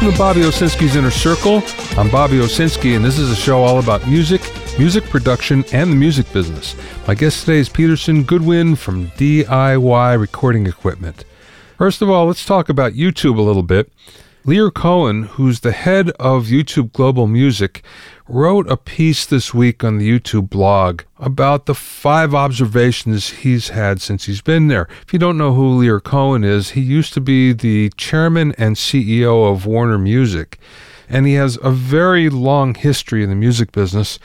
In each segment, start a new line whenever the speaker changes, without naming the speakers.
Welcome to Bobby Owsinski's Inner Circle. I'm Bobby Owsinski, and this is a show all about music, music production, and the music business. My guest today is Peterson Goodwin from DIY Recording Equipment. First of all, let's talk about YouTube a little bit. Lyor Cohen, who's the head of YouTube Global Music, wrote a piece this week on the YouTube blog about the five observations he's had since he's been there. If you don't know who Lyor Cohen is, he used to be the chairman and CEO of Warner Music, and he has a very long history in the music business.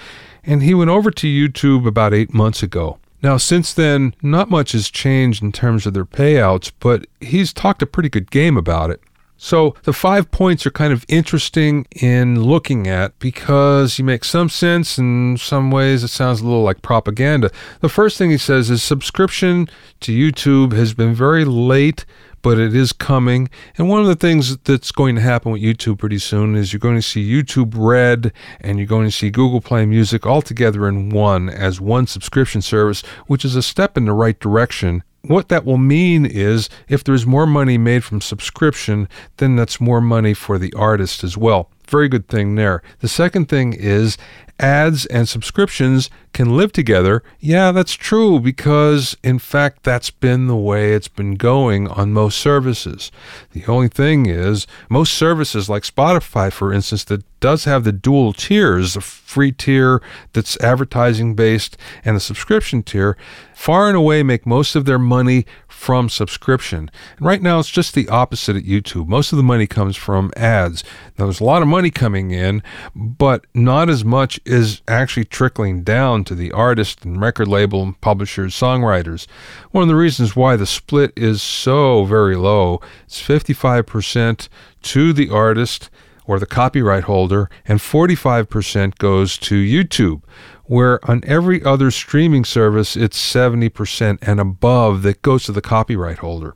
And he went over to YouTube about eight months ago. Now, since then, not much has changed in terms of their payouts, but he's talked a pretty good game about it. So the five points are kind of interesting in looking at because you make some sense. In some ways, it sounds a little like propaganda. The first thing he says is subscription to YouTube has been very late, but it is coming. And one of the things that's going to happen with YouTube pretty soon is you're going to see YouTube Red and you're going to see Google Play Music all together in one as one subscription service, which is a step in the right direction what that will mean is if there's more money made from subscription, then that's more money for the artist as well. Very good thing there. The second thing is ads and subscriptions can live together. Yeah, that's true because, in fact, that's been the way it's been going on most services. The only thing is, most services like Spotify, for instance, that does have the dual tiers, the free tier that's advertising based and the subscription tier, far and away make most of their money from subscription. And right now, it's just the opposite at YouTube. Most of the money comes from ads. Now, there's a lot of money coming in, but not as much is actually trickling down to the artist and record label and publishers, songwriters. One of the reasons why the split is so very low, it's 55% to the artist or the copyright holder, and 45% goes to YouTube, where on every other streaming service it's 70% and above that goes to the copyright holder.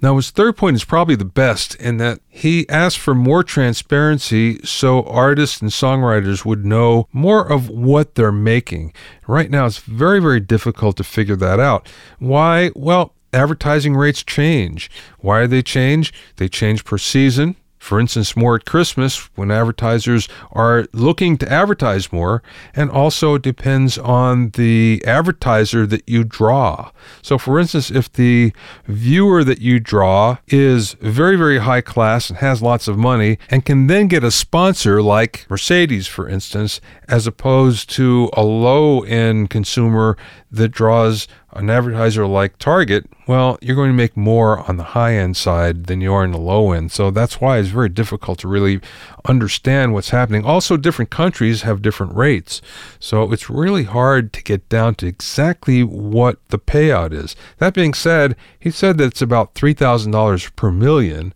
Now, his third point is probably the best in that he asked for more transparency so artists and songwriters would know more of what they're making. Right now, it's very, very difficult to figure that out. Why? Well, advertising rates change. Why do they change? They change per season. For instance, more at Christmas when advertisers are looking to advertise more, and also depends on the advertiser that you draw. So, for instance, if the viewer that you draw is very, very high class and has lots of money and can then get a sponsor like Mercedes, for instance, as opposed to a low end consumer that draws an advertiser like Target, well, you're going to make more on the high end side than you are in the low end. So that's why it's very difficult to really understand what's happening. Also, different countries have different rates. So it's really hard to get down to exactly what the payout is. That being said, he said that it's about $3,000 per million.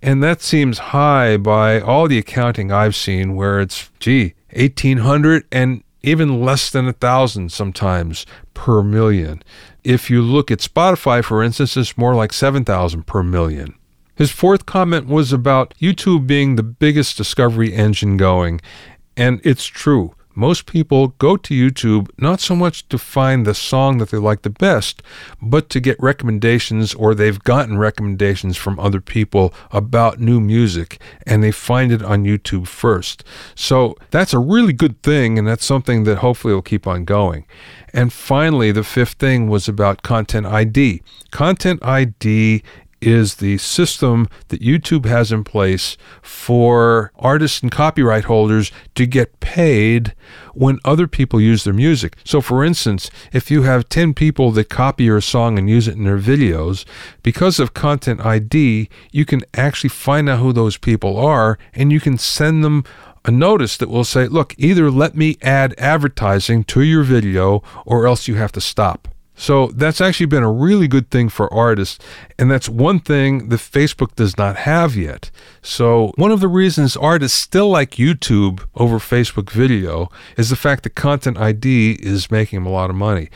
And that seems high by all the accounting I've seen, where it's, gee, 1800 and even less than a thousand sometimes per million. If you look at Spotify, for instance, it's more like 7,000 per million. His fourth comment was about YouTube being the biggest discovery engine going, and it's true. Most people go to YouTube not so much to find the song that they like the best, but to get recommendations or they've gotten recommendations from other people about new music and they find it on YouTube first. So that's a really good thing and that's something that hopefully will keep on going. And finally, the fifth thing was about Content ID. Content ID is the system that YouTube has in place for artists and copyright holders to get paid when other people use their music. So, for instance, if you have 10 people that copy your song and use it in their videos, because of Content ID, you can actually find out who those people are and you can send them a notice that will say, look, either let me add advertising to your video or else you have to stop. So that's actually been a really good thing for artists. And that's one thing that Facebook does not have yet. So, one of the reasons artists still like YouTube over Facebook video is the fact that Content ID is making them a lot of money.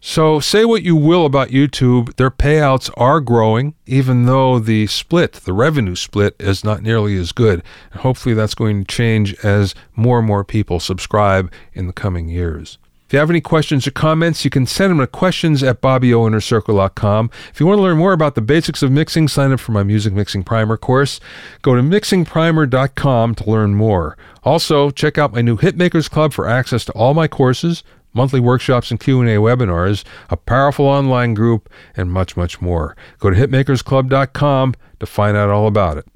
So, say what you will about YouTube, their payouts are growing, even though the split, the revenue split, is not nearly as good. And hopefully, that's going to change as more and more people subscribe in the coming years. If you have any questions or comments, you can send them to questions at bobbyoinnercircle.com. If you want to learn more about the basics of mixing, sign up for my Music Mixing Primer course. Go to mixingprimer.com to learn more. Also, check out my new Hitmakers Club for access to all my courses, monthly workshops and Q&A webinars, a powerful online group, and much, much more. Go to hitmakersclub.com to find out all about it.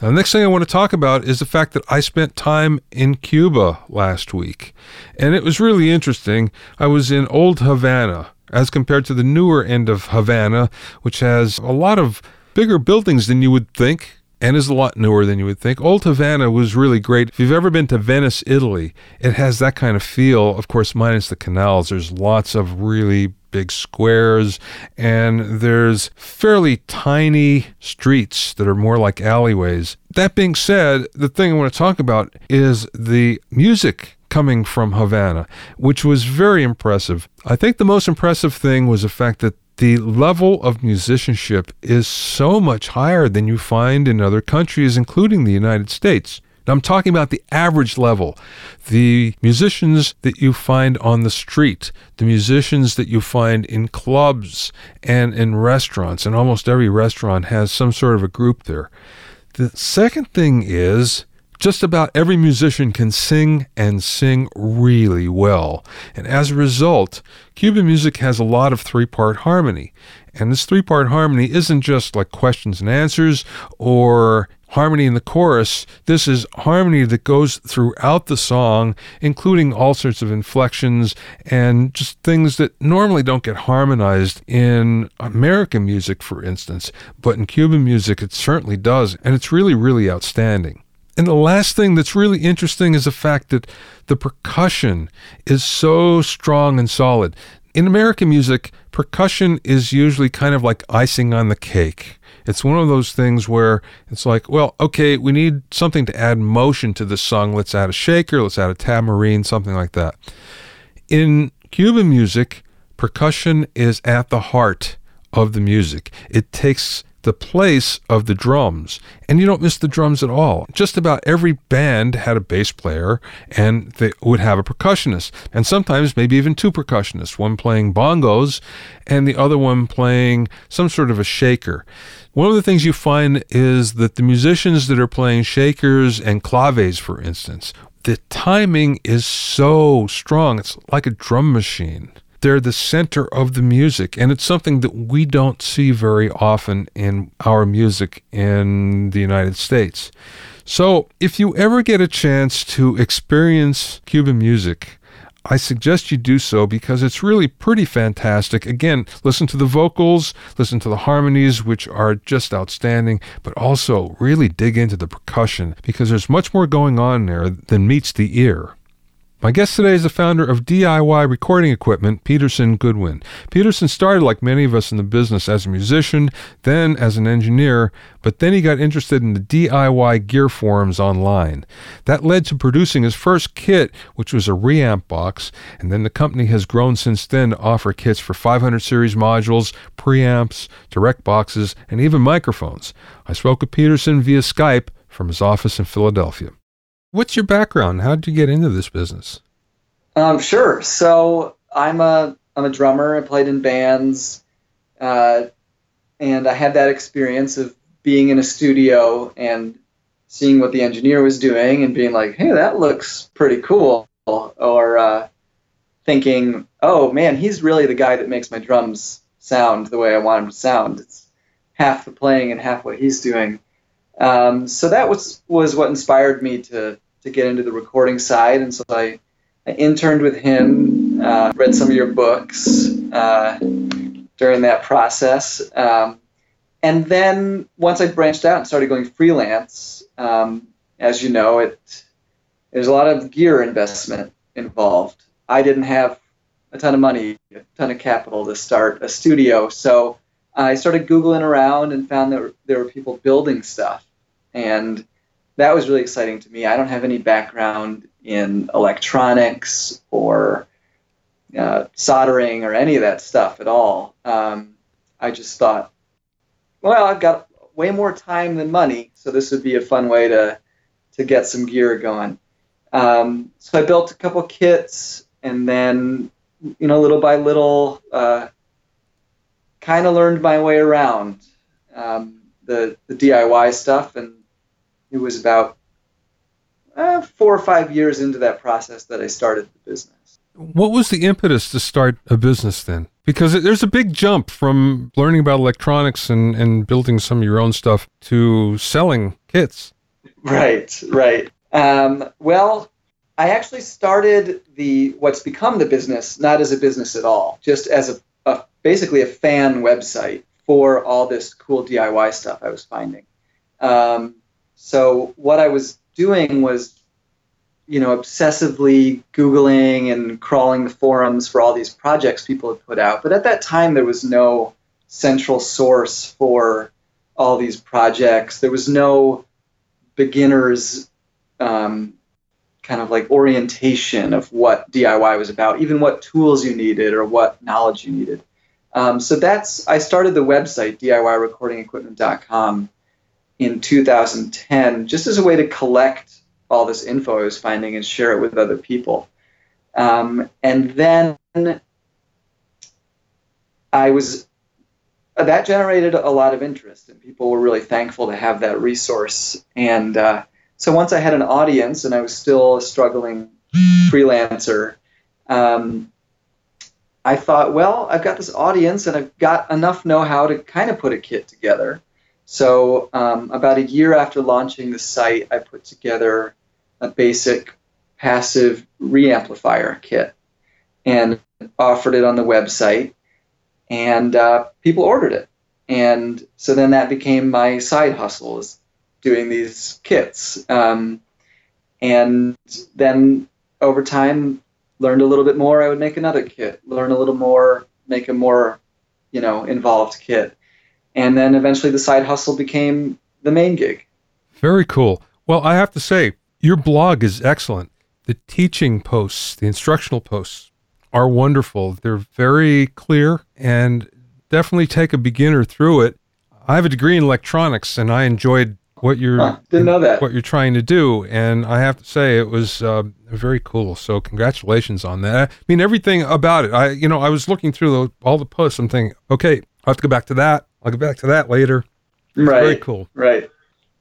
Now, the next thing I want to talk about is the fact that I spent time in Cuba last week. And it was really interesting. I was in Old Havana as compared to the newer end of Havana, which has a lot of bigger buildings than you would think and is a lot newer than you would think. Old Havana was really great. If you've ever been to Venice, Italy, it has that kind of feel, of course, minus the canals. There's lots of really big squares, and there's fairly tiny streets that are more like alleyways. That being said, the thing I want to talk about is the music coming from Havana, which was very impressive. I think the most impressive thing was the fact that the level of musicianship is so much higher than you find in other countries, including the United States. I'm talking about the average level, the musicians that you find on the street, the musicians that you find in clubs and in restaurants, and almost every restaurant has some sort of a group there. The second thing is just about every musician can sing and sing really well. And as a result, Cuban music has a lot of three part harmony. And this three part harmony isn't just like questions and answers or harmony in the chorus. This is harmony that goes throughout the song, including all sorts of inflections and just things that normally don't get harmonized in American music, for instance. But in Cuban music, it certainly does. And it's really, really outstanding. And the last thing that's really interesting is the fact that the percussion is so strong and solid. In American music, percussion is usually kind of like icing on the cake. It's one of those things where it's like, well, okay, we need something to add motion to this song. Let's add a shaker, let's add a tambourine, something like that. In Cuban music, percussion is at the heart of the music. It takes the place of the drums. And you don't miss the drums at all. Just about every band had a bass player and they would have a percussionist. And sometimes maybe even two percussionists, one playing bongos and the other one playing some sort of a shaker. One of the things you find is that the musicians that are playing shakers and claves, for instance, the timing is so strong. It's like a drum machine they're the center of the music. And it's something that we don't see very often in our music in the United States. So if you ever get a chance to experience Cuban music, I suggest you do so because it's really pretty fantastic. Again, listen to the vocals, listen to the harmonies, which are just outstanding, but also really dig into the percussion because there's much more going on there than meets the ear. My guest today is the founder of DIY recording equipment, Peterson Goodwin. Peterson started, like many of us in the business, as a musician, then as an engineer, but then he got interested in the DIY gear forums online. That led to producing his first kit, which was a reamp box, and then the company has grown since then to offer kits for 500 series modules, preamps, direct boxes, and even microphones. I spoke with Peterson via Skype from his office in Philadelphia. What's your background? How did you get into this business?
Um, sure. So I'm a I'm a drummer. I played in bands, uh, and I had that experience of being in a studio and seeing what the engineer was doing and being like, "Hey, that looks pretty cool," or uh, thinking, "Oh man, he's really the guy that makes my drums sound the way I want them to sound." It's half the playing and half what he's doing. Um, so that was was what inspired me to to get into the recording side, and so I, I interned with him, uh, read some of your books uh, during that process, um, and then once I branched out and started going freelance, um, as you know, it there's a lot of gear investment involved. I didn't have a ton of money, a ton of capital to start a studio, so I started googling around and found that there were people building stuff and that was really exciting to me. I don't have any background in electronics or uh, soldering or any of that stuff at all. Um, I just thought, well, I've got way more time than money, so this would be a fun way to to get some gear going. Um, so I built a couple kits, and then you know, little by little, uh, kind of learned my way around um, the the DIY stuff, and it was about uh, four or five years into that process that I started the business.
What was the impetus to start a business then? Because there's a big jump from learning about electronics and, and building some of your own stuff to selling kits.
Right, right. Um, well, I actually started the what's become the business not as a business at all, just as a, a basically a fan website for all this cool DIY stuff I was finding. Um, so what I was doing was, you know, obsessively Googling and crawling the forums for all these projects people had put out. But at that time, there was no central source for all these projects. There was no beginners um, kind of like orientation of what DIY was about, even what tools you needed or what knowledge you needed. Um, so that's I started the website DIYRecordingEquipment.com in 2010 just as a way to collect all this info I was finding and share it with other people. Um, and then I was uh, that generated a lot of interest, and people were really thankful to have that resource. And uh, so once I had an audience and I was still a struggling freelancer, um, I thought, well, I've got this audience and I've got enough know how to kind of put a kit together. So, um, about a year after launching the site, I put together a basic passive reamplifier kit and offered it on the website, and uh, people ordered it. And so then that became my side hustle, is doing these kits. Um, and then over time, learned a little bit more, I would make another kit. Learn a little more, make a more, you know, involved kit. And then eventually the side hustle became the main gig.
Very cool. Well, I have to say, your blog is excellent. The teaching posts, the instructional posts are wonderful. They're very clear and definitely take a beginner through it. I have a degree in electronics and I enjoyed what you're
huh, didn't know that.
what you're trying to do and i have to say it was uh, very cool so congratulations on that i mean everything about it i you know i was looking through the, all the posts i'm thinking okay i have to go back to that i'll get back to that later
right
very cool
right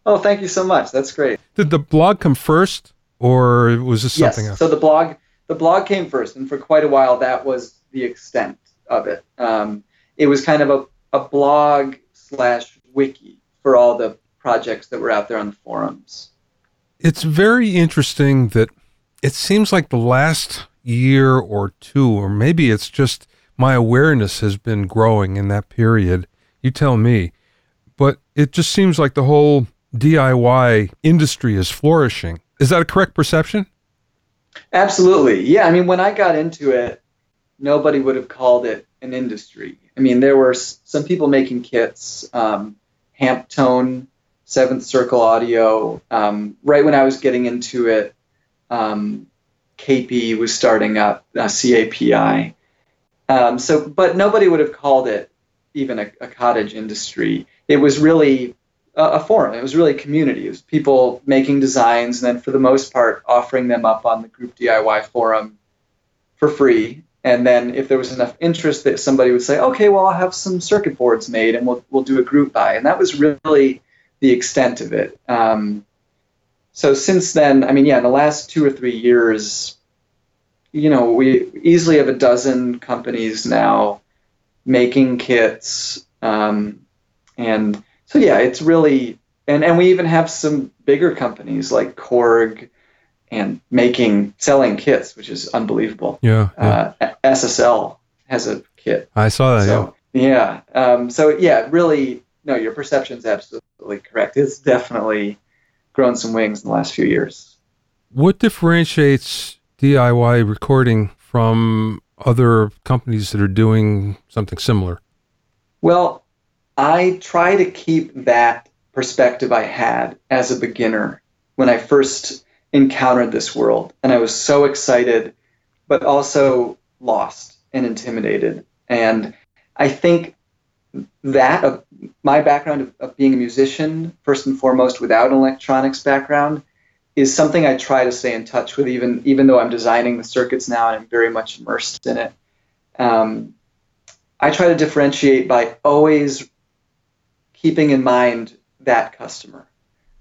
oh thank you so much that's great
did the blog come first or was this something
yes.
else
so the blog the blog came first and for quite a while that was the extent of it um, it was kind of a, a blog slash wiki for all the projects that were out there on the forums.
It's very interesting that it seems like the last year or two, or maybe it's just my awareness has been growing in that period. You tell me. But it just seems like the whole DIY industry is flourishing. Is that a correct perception?
Absolutely. Yeah. I mean, when I got into it, nobody would have called it an industry. I mean, there were some people making kits. Um, Hamptone Seventh Circle Audio. Um, right when I was getting into it, um, KP was starting up, uh, CAPI. Um, so, but nobody would have called it even a, a cottage industry. It was really a, a, forum. It was really a community. It was people making designs and then, for the most part, offering them up on the group DIY forum for free. And then, if there was enough interest, that somebody would say, "Okay, well, I'll have some circuit boards made, and we'll we'll do a group buy." And that was really the extent of it. Um, so since then, I mean, yeah, in the last two or three years, you know, we easily have a dozen companies now making kits, um, and so yeah, it's really, and and we even have some bigger companies like Korg, and making selling kits, which is unbelievable.
Yeah. yeah.
Uh, SSL has a kit.
I saw that.
So, yeah. Yeah. Um, so yeah, really, no, your perception is absolutely correct. It's definitely grown some wings in the last few years.
What differentiates DIY recording from other companies that are doing something similar?
Well, I try to keep that perspective I had as a beginner when I first encountered this world. And I was so excited, but also lost and intimidated. And I think that of my background of, of, being a musician first and foremost without an electronics background is something I try to stay in touch with even even though I'm designing the circuits now and I'm very much immersed in it um, I try to differentiate by always keeping in mind that customer,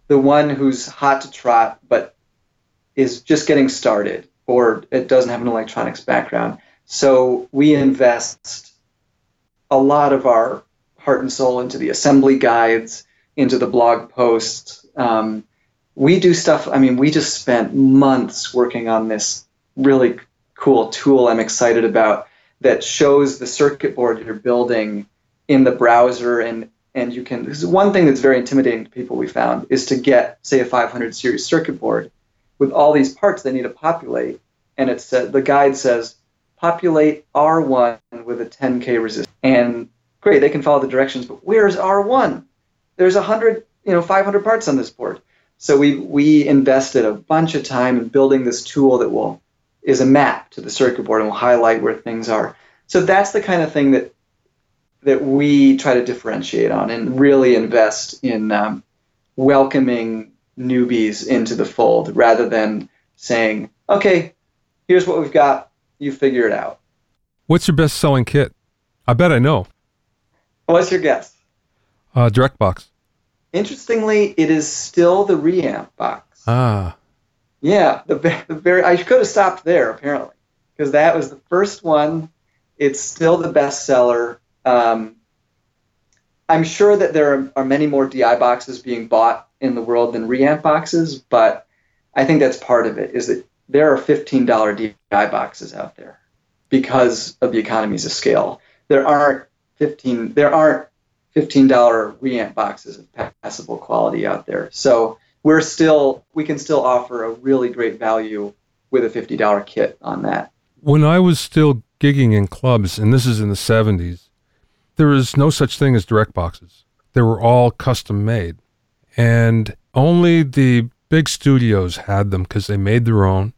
the one who's hot to trot but is just getting started or it doesn't have an electronics background. So we invest a lot of our heart and soul into the assembly guides, into the blog posts. Um, we do stuff. I mean, we just spent months working on this really cool tool I'm excited about that shows the circuit board you're building in the browser. And and you can this is one thing that's very intimidating to people we found is to get say a 500 series circuit board with all these parts they need to populate. And it said uh, the guide says populate R1 with a 10k resistance and great they can follow the directions but where's R1 there's 100 you know 500 parts on this board so we we invested a bunch of time in building this tool that will is a map to the circuit board and will highlight where things are. So that's the kind of thing that that we try to differentiate on and really invest in um, welcoming newbies into the fold rather than saying, okay, here's what we've got, you figure it out.
What's your best selling kit? I bet I know.
What's your guess?
Uh, direct box.
Interestingly, it is still the reamp box.
Ah.
Yeah, the, the very I could have stopped there apparently because that was the first one. It's still the bestseller. Um, I'm sure that there are, are, many more DI boxes being bought in the world than reamp boxes, but I think that's part of it. Is that there are $15 DI boxes out there because of the economies of scale. There aren't 15. There aren't $15 reamp boxes of passable quality out there. So we're still we can still offer a really great value with a fifty dollar kit on that.
When I was still gigging in clubs, and this is in the seventies, there was no such thing as direct boxes. They were all custom made, and only the big studios had them because they made their own,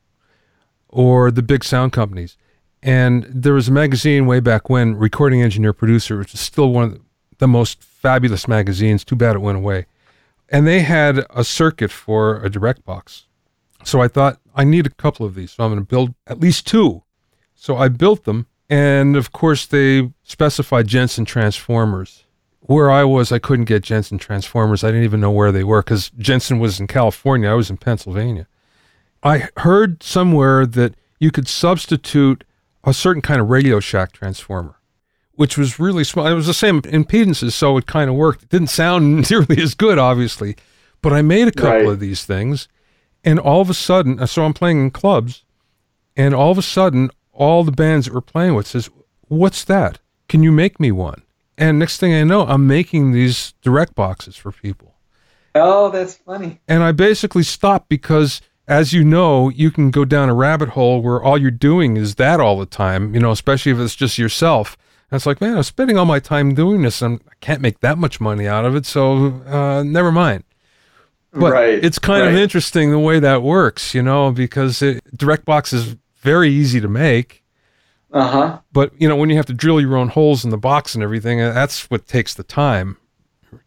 or the big sound companies. And there was a magazine way back when, Recording Engineer Producer, which is still one of the most fabulous magazines. Too bad it went away and they had a circuit for a direct box. So I thought I need a couple of these. So I'm going to build at least two. So I built them. And of course, they specified Jensen transformers. Where I was, I couldn't get Jensen transformers. I didn't even know where they were because Jensen was in California. I was in Pennsylvania. I heard somewhere that you could substitute a certain kind of Radio Shack transformer which was really small. It was the same impedances, so it kind of worked. It didn't sound nearly as good, obviously, but I made a couple right. of these things, and all of a sudden, uh, so I'm playing in clubs, and all of a sudden, all the bands that we're playing with says, "What's that? Can you make me one?" And next thing I know, I'm making these direct boxes for people.
Oh, that's funny.
And I basically stopped because as you know, you can go down a rabbit hole where all you're doing is that all the time, you know, especially if it's just yourself. And it's like, man, I'm spending all my time doing this and I can't make that much money out of it. So uh, never mind. But right, it's kind right. of interesting the way that works, you know, because it, direct box is very easy to make.
Uh huh.
But, you know, when you have to drill your own holes in the box and everything, uh, that's what takes the time.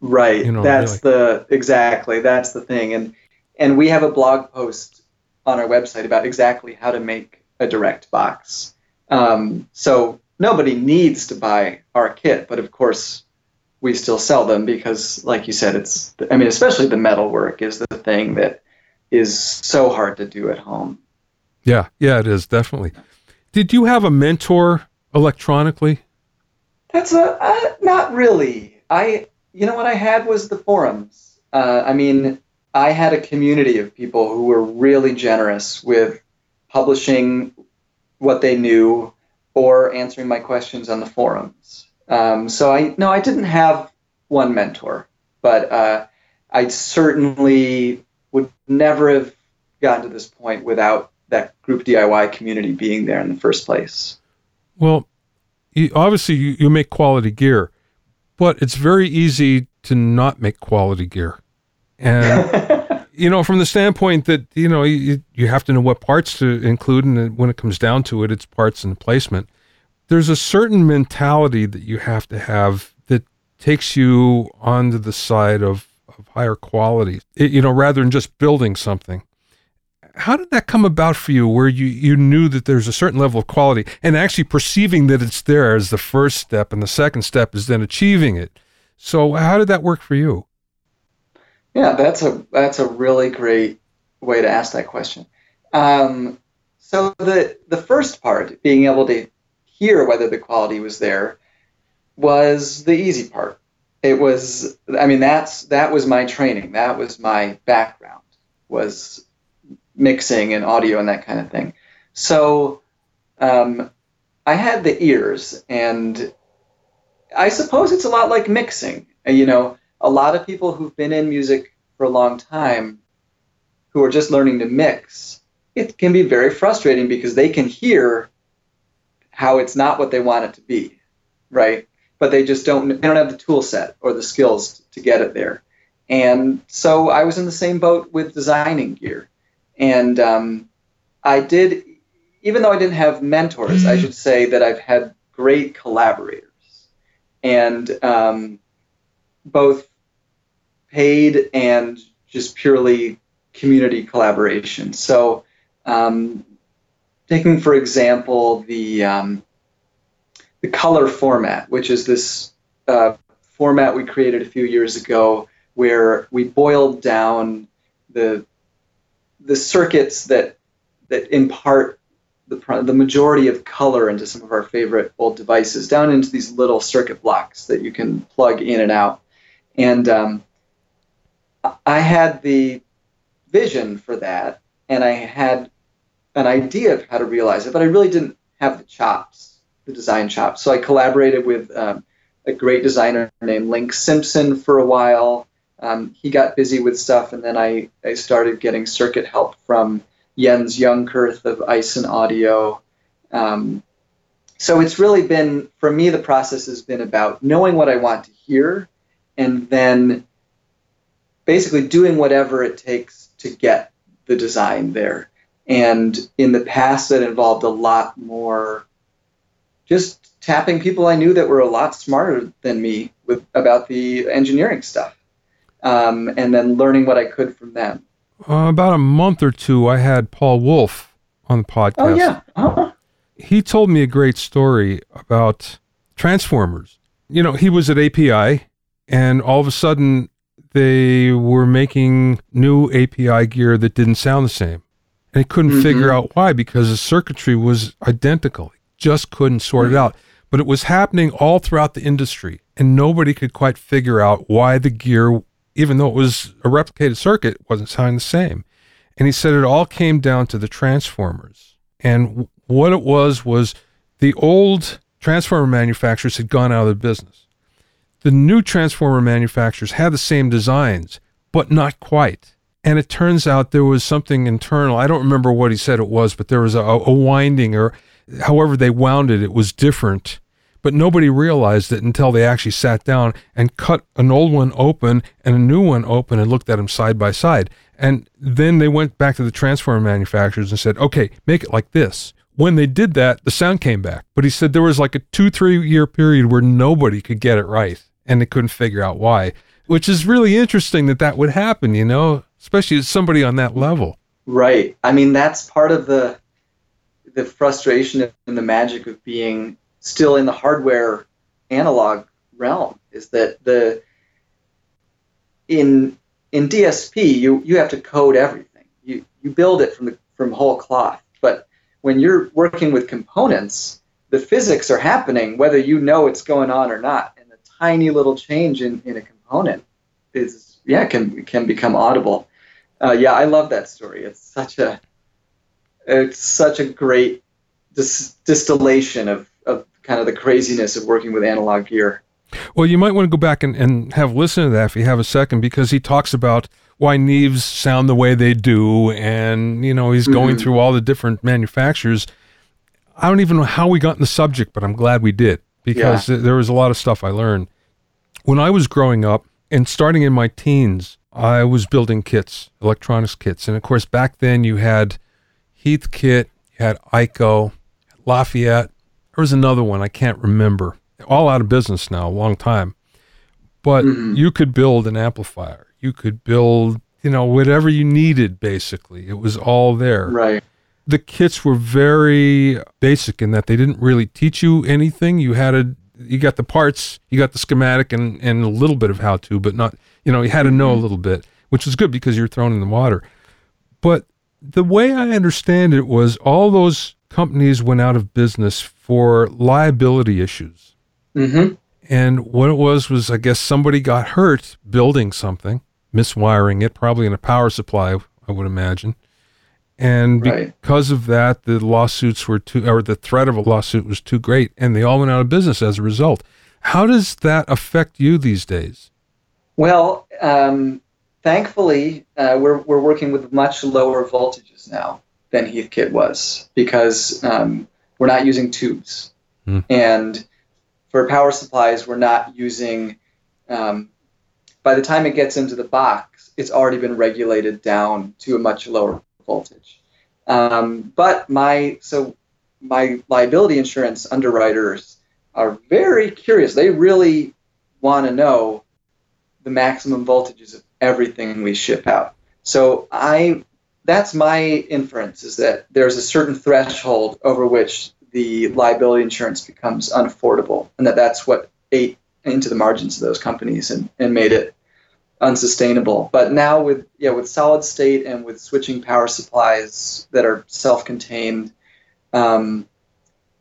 Right. You know, that's really. the, exactly, that's the thing. And, and we have a blog post on our website about exactly how to make a direct box. Um, so nobody needs to buy our kit, but of course we still sell them because, like you said, it's I mean, especially the metal work is the thing that is so hard to do at home.
Yeah, yeah, it is definitely. Did you have a mentor electronically?
That's a uh, not really. I you know what I had was the forums. Uh, I mean, I had a community of people who were really generous with publishing what they knew or answering my questions on the forums. Um, so I no, I didn't have one mentor, but uh, I certainly would never have gotten to this point without that group DIY community being there in the first place.
Well, you, obviously you, you make quality gear, but it's very easy to not make quality gear, and you know from the standpoint that you know you, you have to know what parts to include and when it comes down to it it's parts and placement there's a certain mentality that you have to have that takes you onto the side of, of higher quality it, you know rather than just building something How did that come about for you where you, you knew that there's a certain level of quality and actually perceiving that it's there is the first step and the second step is then achieving it? So how did that work for you?
Yeah, that's a that's a really great way to ask that question. Um, so the the first part, being able to hear whether the quality was there, was the easy part. It was, I mean, that's that was my training. That was my background. Was mixing and audio and that kind of thing. So um, I had the ears, and I suppose it's a lot like mixing. You know, a lot of people who've been in music for a long time who are just learning to mix, it can be very frustrating because they can hear how it's not what they want it to be, right? But they just don't they don't have the tool set or the skills to get it there. And so I was in the same boat with designing gear. And um, I did, even though I didn't have mentors, I should say that I've had great collaborators. And um, both paid and just purely community collaboration. So, um, taking for example the um, the color format, which is this uh, format we created a few years ago, where we boiled down the the circuits that that impart the the majority of color into some of our favorite old devices down into these little circuit blocks that you can plug in and out. And um, I had the vision for that, and I had an idea of how to realize it, but I really didn't have the chops, the design chops. So I collaborated with um, a great designer named Link Simpson for a while. Um, he got busy with stuff, and then I, I started getting circuit help from Jens Jungkurth of Eisen Audio. Um, so it's really been, for me, the process has been about knowing what I want to hear and then basically doing whatever it takes to get the design there. And in the past, that involved a lot more just tapping people I knew that were a lot smarter than me with about the engineering stuff, um, and then learning what I could from them.
Uh, about a month or two, I had Paul Wolff on the podcast.
Oh yeah, uh-huh.
he told me a great story about transformers. You know, he was at API, and all of a sudden they were making new API gear that didn't sound the same. And he couldn't mm-hmm. figure out why because the circuitry was identical. Just couldn't sort mm-hmm. it out. But it was happening all throughout the industry, and nobody could quite figure out why the gear, even though it was a replicated circuit, wasn't sounding the same. And he said it all came down to the transformers. And what it was was the old transformer manufacturers had gone out of the business the new transformer manufacturers had the same designs, but not quite. And it turns out there was something internal. I don't remember what he said it was, but there was a, a winding or however they wound it, it was different. But nobody realized it until they actually sat down and cut an old one open and a new one open and looked at them side by side. And then they went back to the transformer manufacturers and said, okay, make it like this when they did that, the sound came back. But he said there was like a two, three year period where nobody could get it right and they couldn't figure out why, which is really interesting that that would happen, you know, especially somebody on that level.
Right. I mean, that's part of the the frustration and the magic of being still in the hardware analog realm is that the in in DSP you you have to code everything. You you build it from the from whole cloth. But when you're working with components, the physics are happening whether you know it's going on or not tiny little change in, in a component is yeah can can become audible. Uh, yeah, I love that story. It's such a it's such a great dis- distillation of, of kind of the craziness of working with analog gear.
Well, you might want to go back and, and have listen to that if you have a second, because he talks about why Neves sound the way they do, and you know he's going mm-hmm. through all the different manufacturers. I don't even know how we got in the subject, but I'm glad we did because yeah. there was a lot of stuff I learned. When I was growing up and starting in my teens, I was building kits, electronics kits. And of course, back then you had Heathkit, you had EICO, Lafayette. There was another one, I can't remember. All out of business now, a long time. But mm-hmm. you could build an amplifier. You could build you know, whatever you needed, basically. It was all there.
Right.
The kits were very basic in that they didn't really teach you anything. You had a, you got the parts, you got the schematic and, and a little bit of how to, but not, you know, you had to know a little bit, which was good because you're thrown in the water. But the way I understand it was all those companies went out of business for liability issues.
Mm-hmm.
And what it was was, I guess somebody got hurt building something, miswiring it, probably in a power supply, I would imagine. And
Right.
because of that, the lawsuits were too, or the threat of a lawsuit was too great, and they all went out of business as a result. How does that affect you these days?
Well, um, thankfully, uh, we're, we're working with much lower voltages now than Heathkit was because um, we're not using tubes.
Hmm.
And for power supplies, we're not using, um, by the time it gets into the box, it's already been regulated down to a much lower voltage. Um, but my, so my liability insurance underwriters are very curious. They really want to know the maximum voltages of everything we ship out. So I that's my inference is that there's a certain threshold over which the liability insurance becomes unaffordable and that that's what ate into the margins of those companies and, and made it unsustainable. But now with yeah with solid state and with switching power supplies that are self-contained, um,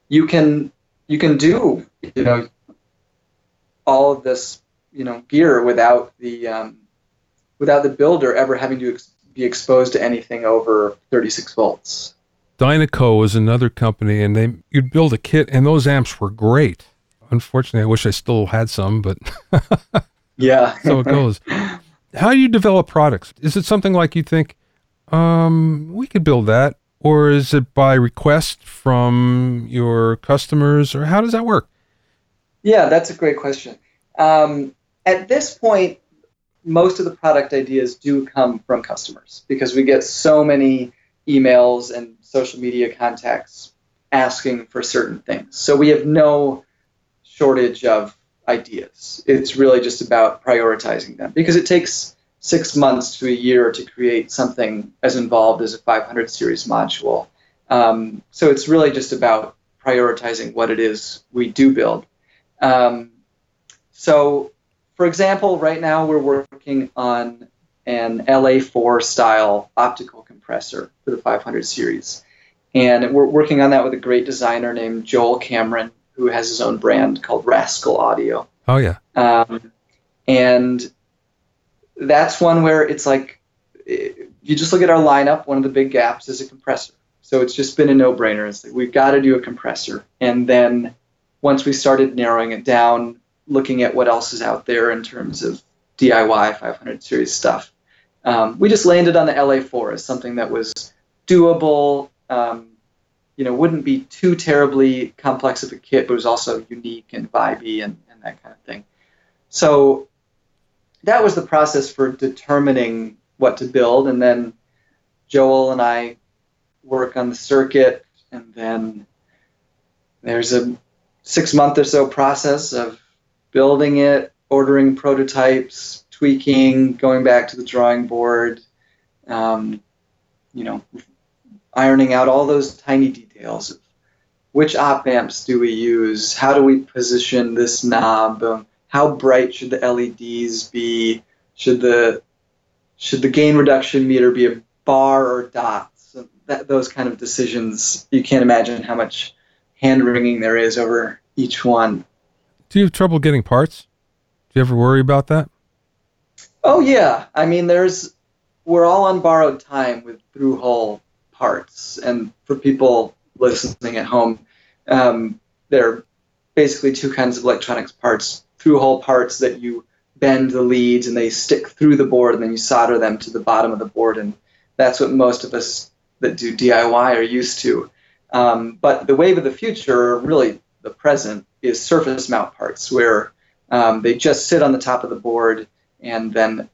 you can you can do you know all of this you know gear without the um, without the builder ever having to ex- be exposed to anything over 36 volts.
Dynaco was another company, and they you'd build a kit, and those amps were great. Unfortunately, I wish I still had some, but
Yeah.
so it goes. How do you develop products? Is it something like you think, um, we could build that, or is it by request from your customers, or how does that work?
Yeah, that's a great question. Um, at this point, most of the product ideas do come from customers because we get so many emails and social media contacts asking for certain things. So we have no shortage of ideas. It's really just about prioritizing them because it takes six months to a year to create something as involved as a 500 series module. Um, so it's really just about prioritizing what it is we do build. Um, so, for example, right now we're working on an LA4 style optical compressor for the 500 series. And we're working on that with a great designer named Joel Cameron, who has his own brand called Rascal Audio.
Oh yeah,
Um, and that's one where it's like, eh, you just look at our lineup, one of the big gaps is a compressor. So it's just been a no brainer. It's like, we've got to do a compressor. And then once we started narrowing it down, looking at what else is out there in terms of DIY 500 series stuff, um, we just landed on the LA4 as something that was doable. Um, you know, wouldn't be too terribly complex of a kit, but was also unique and vibey and, and that kind of thing. So that was the process for determining what to build, and then Joel and I work on the circuit, and then there's a six month or so process of building it, ordering prototypes, tweaking, going back to the drawing board, um, you know, ironing out all those tiny details of which op amps do we use, how do we position this knob, um, how bright should the LEDs be, should the should the gain reduction meter be a bar or dots, that, those kind of decisions. You can't imagine how much hand wringing there is over each one.
do you have trouble getting parts? Do you ever worry about that?
Oh yeah, I mean, there's we're all on borrowed time with through hole parts, and for people listening at home, um, there are basically two kinds of electronics parts: through hole parts that you bend the leads and they stick through the board, and then you solder them to the bottom of the board, and that's what most of us that do DIY are used to. Um, but the wave of the future, really the present, is surface mount parts, where um, they just sit on the top of the board and then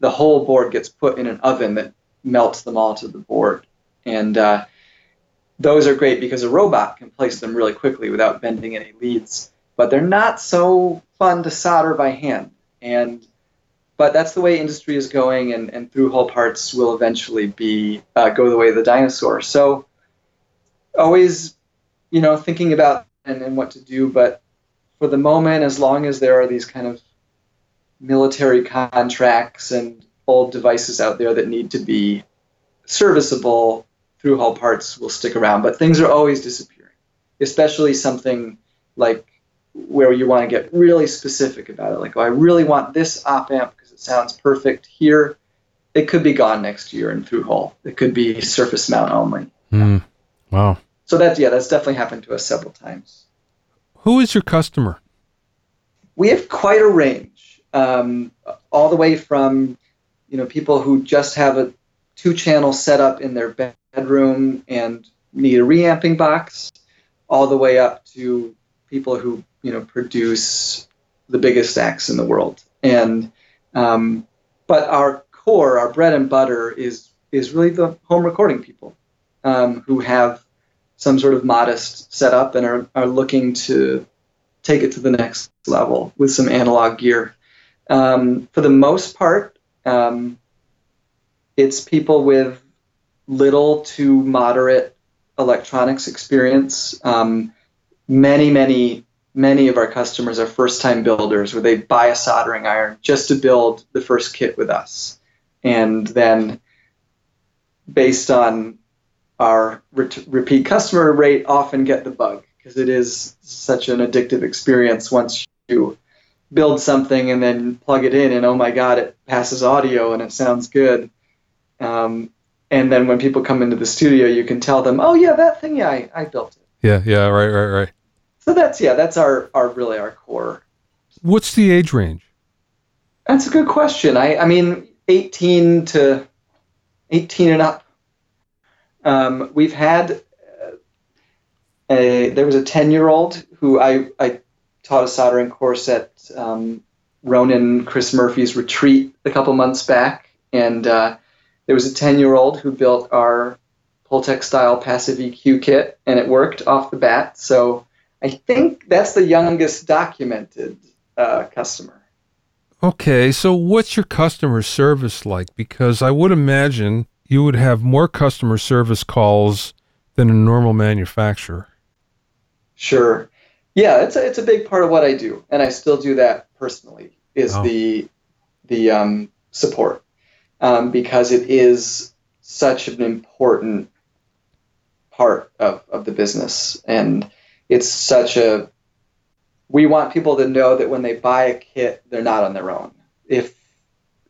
the whole board gets put in an oven that melts them all to the board. And uh, those are great because a robot can place them really quickly without bending any leads, but they're not so fun to solder by hand. And but that's the way industry is going, and, and through hole parts will eventually be uh, go the way of the dinosaur. So always, you know, thinking about and, and what to do, but for the moment, as long as there are these kind of military contracts and old devices out there that need to be serviceable through hole parts will stick around. But things are always disappearing, especially something like where you want to get really specific about it. Like, oh, I really want this op amp because it sounds perfect here. It could be gone next year in through hole. It could be surface mount only.
Mm. Wow.
So that's yeah, that's definitely happened to us several times.
Who is your customer?
We have quite a range, um, all the way from you know people who just have a two channel setup in their bedroom and need a reamping box, all the way up to people who you know produce the biggest acts in the world. And um, but our core, our bread and butter, is is really the home recording people um, who have some sort of modest setup and are, are looking to take it to the next level with some analog gear. Um, for the most part, um, it's people with little to moderate electronics experience. Um, many, many, many of our customers are first time builders where they buy a soldering iron just to build the first kit with us. And then, based on our repeat customer rate, often get the bug because it is such an addictive experience once you build something and then plug it in and oh my god it passes audio and it sounds good um, and then when people come into the studio, you can tell them, "Oh yeah, that thing, yeah, I, I built it."
Yeah, yeah, right, right, right.
So that's yeah, that's our our really our core.
What's the age range?
That's a good question. I I mean, eighteen to eighteen and up. Um, we've had uh, a there was a ten year old who I I taught a soldering course at um, Ronan Chris Murphy's retreat a couple months back, and uh, there was a 10 year old who built our Pultec style passive EQ kit, and it worked off the bat. So I think that's the youngest documented uh, customer.
Okay, so what's your customer service like? Because I would imagine you would have more customer service calls than a normal manufacturer.
Sure. Yeah, it's a, it's a big part of what I do, and I still do that personally. Is oh. the the um, support um, because it is such an important part of, of the business. And it's such a, we want people to know that when they buy a kit, they're not on their own. If,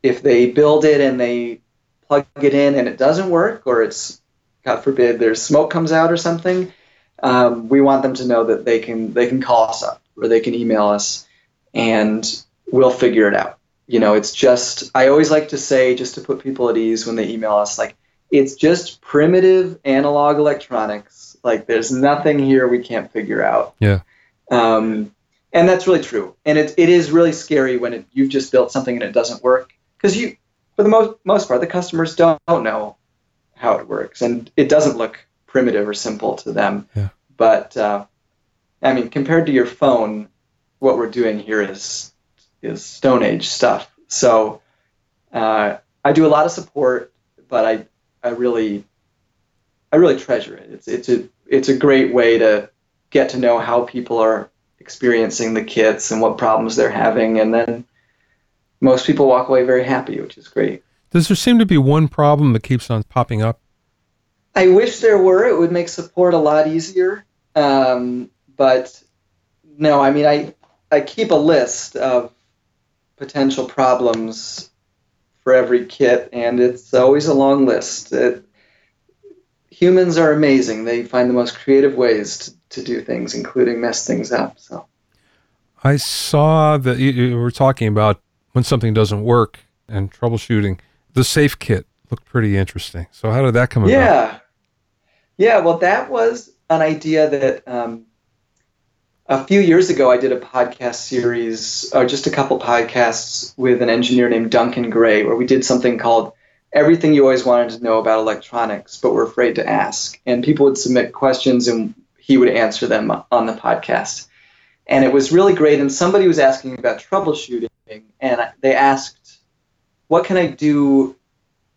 if they build it and they plug it in and it doesn't work, or it's, God forbid, there's smoke comes out or something, um, we want them to know that they can, they can call us up or they can email us and we'll figure it out you know, it's just, I always like to say, just to put people at ease when they email us, like, it's just primitive analog electronics. Like, there's nothing here we can't figure out.
Yeah.
Um, and that's really true. And it, it is really scary when it, you've just built something and it doesn't work. Because you, for the most, most part, the customers don't, don't know how it works. And it doesn't look primitive or simple to them.
Yeah.
But, uh, I mean, compared to your phone, what we're doing here is is Stone Age stuff. So uh, I do a lot of support, but I I really I really treasure it. It's it's a it's a great way to get to know how people are experiencing the kits and what problems they're having, and then most people walk away very happy, which is great.
Does there seem to be one problem that keeps on popping up?
I wish there were. It would make support a lot easier. Um, but no, I mean, I I keep a list of potential problems for every kit, and it's always a long list. It, humans are amazing. They find the most creative ways to, to do things, including mess things up. So,
I saw that you, you were talking about when something doesn't work and troubleshooting. The safe kit looked pretty interesting. So, how did that come
yeah.
about?
Yeah, yeah. Well, that was an idea that um, a few years ago, I did a podcast series, or just a couple podcasts, with an engineer named Duncan Gray, where we did something called Everything You Always Wanted to Know About Electronics, but Were Afraid to Ask. And people would submit questions, and he would answer them on the podcast. And it was really great. And somebody was asking about troubleshooting, and they asked what can I do?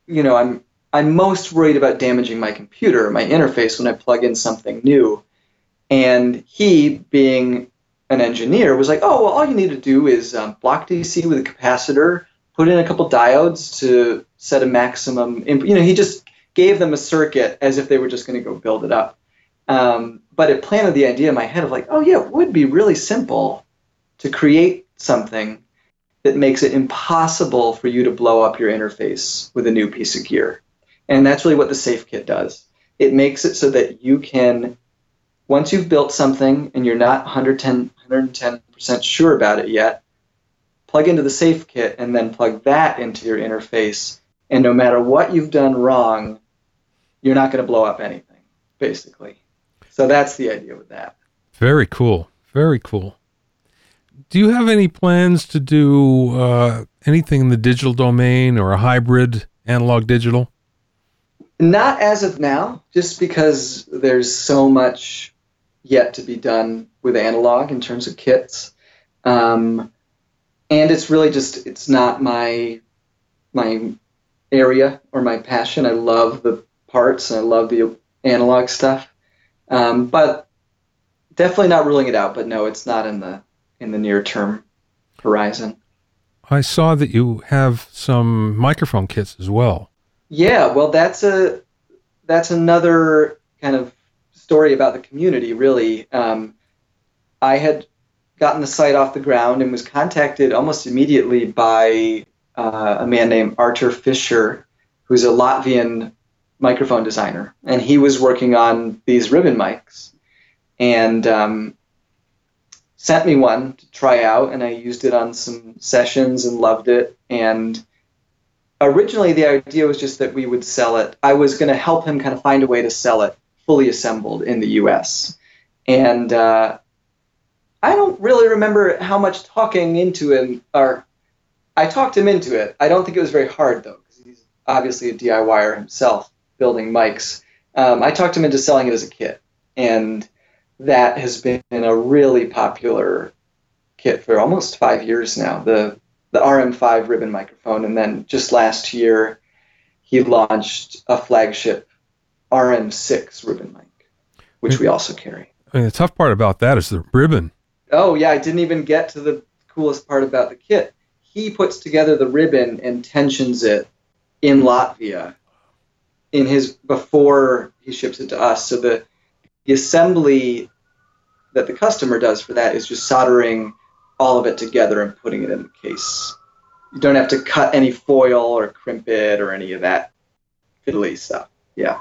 You know, I'm I'm most worried about damaging my computer, my interface when I plug in something new. And he, being an engineer, was like, "Oh, well, all you need to do is um, block DC with a capacitor, put in a couple diodes to set a maximum." Imp-. You know, he just gave them a circuit as if they were just going to go build it up. Um, but it planted the idea in my head of like, oh yeah, it would be really simple to create something that makes it impossible for you to blow up your interface with a new piece of gear. And that's really what the SafeKit does. It makes it so that you can, once you've built something and you're not 110, 110% sure about it yet, plug into the safe kit and then plug that into your interface. And no matter what you've done wrong, you're not going to blow up anything, basically. So that's the idea with that.
Very cool. Very cool. Do you have any plans to do uh, anything in the digital domain or a hybrid analog digital?
Not as of now, just because there's so much yet to be done with analog in terms of kits. Um, and it's really just it's not my my area or my passion. I love the parts and I love the analog stuff. Um, but definitely not ruling it out. But no, it's not in the in the near term horizon.
I saw that you have some microphone kits as well.
Yeah, well, that's a that's another kind of story about the community. Really, um, I had gotten the site off the ground and was contacted almost immediately by uh, a man named Artur Fischer, who's a Latvian microphone designer, and he was working on these ribbon mics, and um, sent me one to try out, and I used it on some sessions and loved it. And originally, the idea was just that we would sell it. I was going to help him kind of find a way to sell it fully assembled in the U.S. And uh, I don't really remember how much talking into him, or I talked him into it. I don't think it was very hard though, because he's obviously a DIYer himself building mics. Um, I talked him into selling it as a kit, and that has been a really popular kit for almost five years now. The the RM5 ribbon microphone, and then just last year, he launched a flagship RM6 ribbon mic, which we also carry.
I mean, the tough part about that is the ribbon.
Oh yeah, I didn't even get to the coolest part about the kit. He puts together the ribbon and tensions it in Latvia in his before he ships it to us. So the the assembly that the customer does for that is just soldering all of it together and putting it in the case. You don't have to cut any foil or crimp it or any of that fiddly stuff. Yeah.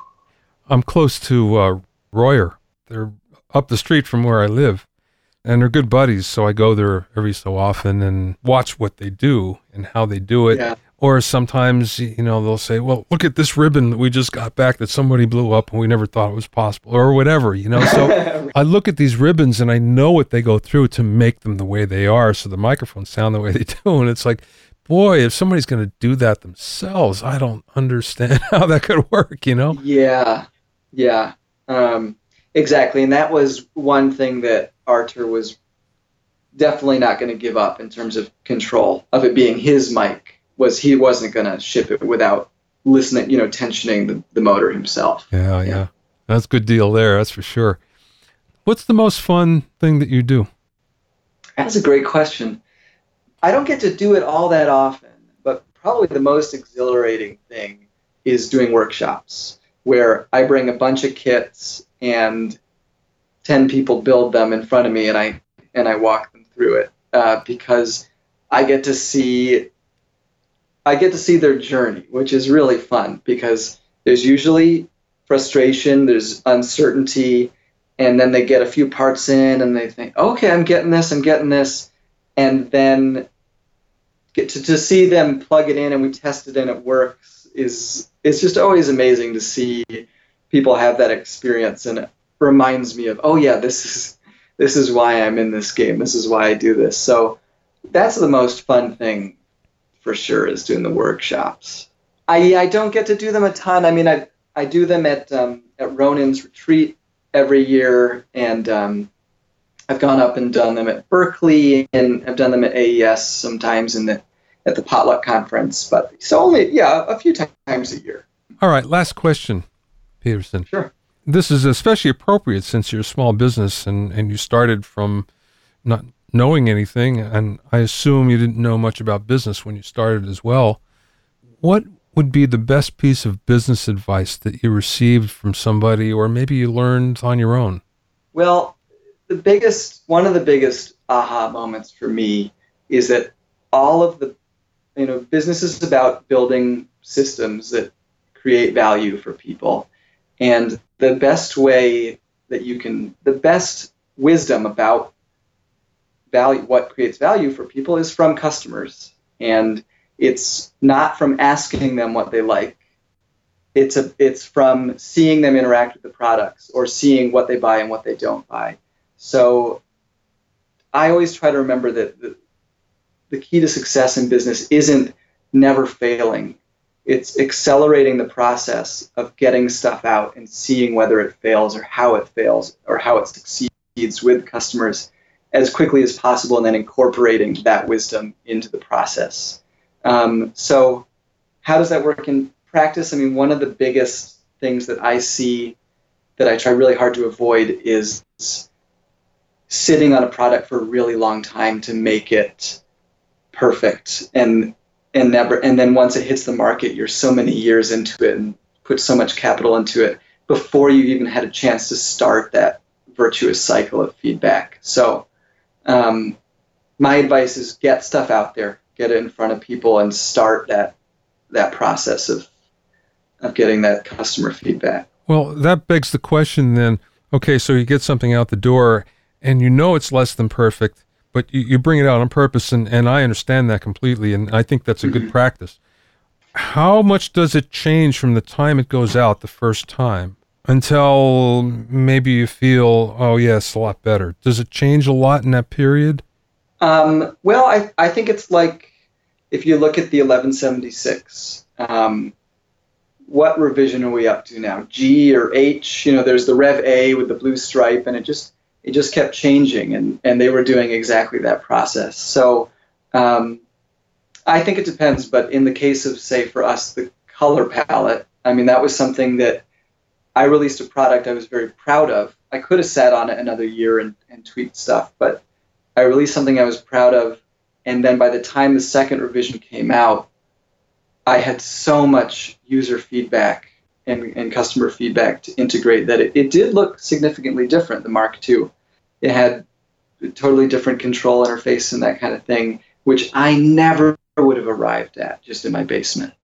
I'm close to uh, Royer. They're up the street from where I live, and they're good buddies. So I go there every so often and watch what they do and how they do it. Yeah. Or sometimes, you know, they'll say, well, look at this ribbon that we just got back that somebody blew up and we never thought it was possible or whatever, you know. So I look at these ribbons and I know what they go through to make them the way they are. So the microphones sound the way they do. And it's like, boy, if somebody's going to do that themselves, I don't understand how that could work, you know?
Yeah. Yeah. Um, exactly. And that was one thing that Artur was definitely not going to give up in terms of control of it being his mic was he wasn't going to ship it without listening, you know, tensioning the, the motor himself.
Yeah, yeah, yeah. That's a good deal there, that's for sure. What's the most fun thing that you do?
That's a great question. I don't get to do it all that often, but probably the most exhilarating thing is doing workshops where I bring a bunch of kits and 10 people build them in front of me and I and I walk them through it uh, because I get to see I get to see their journey, which is really fun because there's usually frustration, there's uncertainty, and then they get a few parts in and they think, okay, I'm getting this, I'm getting this, and then get to, to see them plug it in and we test it and it works is it's just always amazing to see people have that experience and it reminds me of, oh yeah, this is this is why I'm in this game. This is why I do this. So that's the most fun thing for sure is doing the workshops. I I don't get to do them a ton. I mean, I I do them at um, at Ronan's retreat every year, and um, I've gone up and done them at Berklee and I've done them at AES sometimes in the at the potluck conference. But so only, yeah, a few times a year.
All right, last question, Peterson.
Sure.
This is especially appropriate since you're a small business and, and you started from not knowing anything, and I assume you didn't know much about business when you started as well. What would be the best piece of business advice that you received from somebody, or maybe you learned on your own?
Well, the biggest, one of the biggest aha moments for me is that all of the, you know, business is about building systems that create value for people. And the best way that you can, the best wisdom about value, what creates value for people is from customers. And it's not from asking them what they like. It's a, it's from seeing them interact with the products or seeing what they buy and what they don't buy. So I always try to remember that the, the key to success in business isn't never failing. It's accelerating the process of getting stuff out and seeing whether it fails or how it fails or how it succeeds with customers as quickly as possible and then incorporating that wisdom into the process. Um, so, how does that work in practice? I mean, one of the biggest things that I see that I try really hard to avoid is sitting on a product for a really long time to make it perfect and and never and then once it hits the market you're so many years into it and put so much capital into it before you even had a chance to start that virtuous cycle of feedback. So um, my advice is get stuff out there get it in front of people and start that that process of of getting that customer feedback.
Well that begs the question then okay so you get something out the door and you know it's less than perfect, but you, you bring it out on purpose, and, and I understand that completely, and I think that's a good practice. How much does it change from the time it goes out the first time until maybe you feel, oh, yes, a lot better? Does it change a lot in that period?
Um, well, I, I think it's like if you look at the 1176, um, what revision are we up to now? G or H? You know, there's the Rev A with the blue stripe, and it just it just kept changing, and, and they were doing exactly that process. So um, I think it depends, but in the case of, say, for us, the color palette, I mean, that was something that I released a product I was very proud of. I could have sat on it another year and, and tweaked stuff, but I released something I was proud of. And then by the time the second revision came out, I had so much user feedback and, and customer feedback to integrate that it, it did look significantly different, the Mark II it had a totally different control interface and that kind of thing, which I never would have arrived at just in my basement.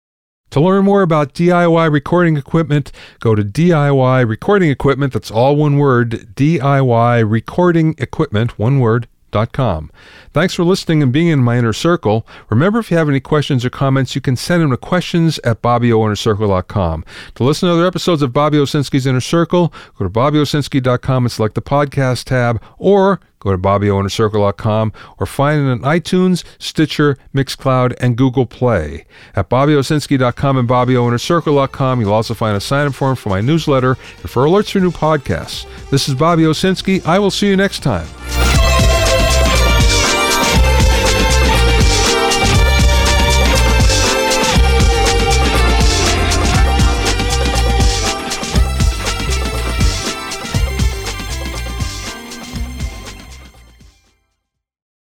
To learn more about DIY recording equipment, go to DIY recording equipment. That's all one word DIY recording equipment, one word, Com. Thanks for listening and being in my inner circle. Remember, if you have any questions or comments, you can send them to questions at BobbyOInnerCircle.com. To listen to other episodes of Bobby Owsinski's Inner Circle, go to BobbyOwsinski.com and select the podcast tab, or go to BobbyOInnerCircle.com or find it on iTunes, Stitcher, Mixcloud, and Google Play. At BobbyOwsinski.com and BobbyOInnerCircle.com, you'll also find a sign-up form for my newsletter and for alerts for new podcasts. This is Bobby Owsinski. I will see you next time.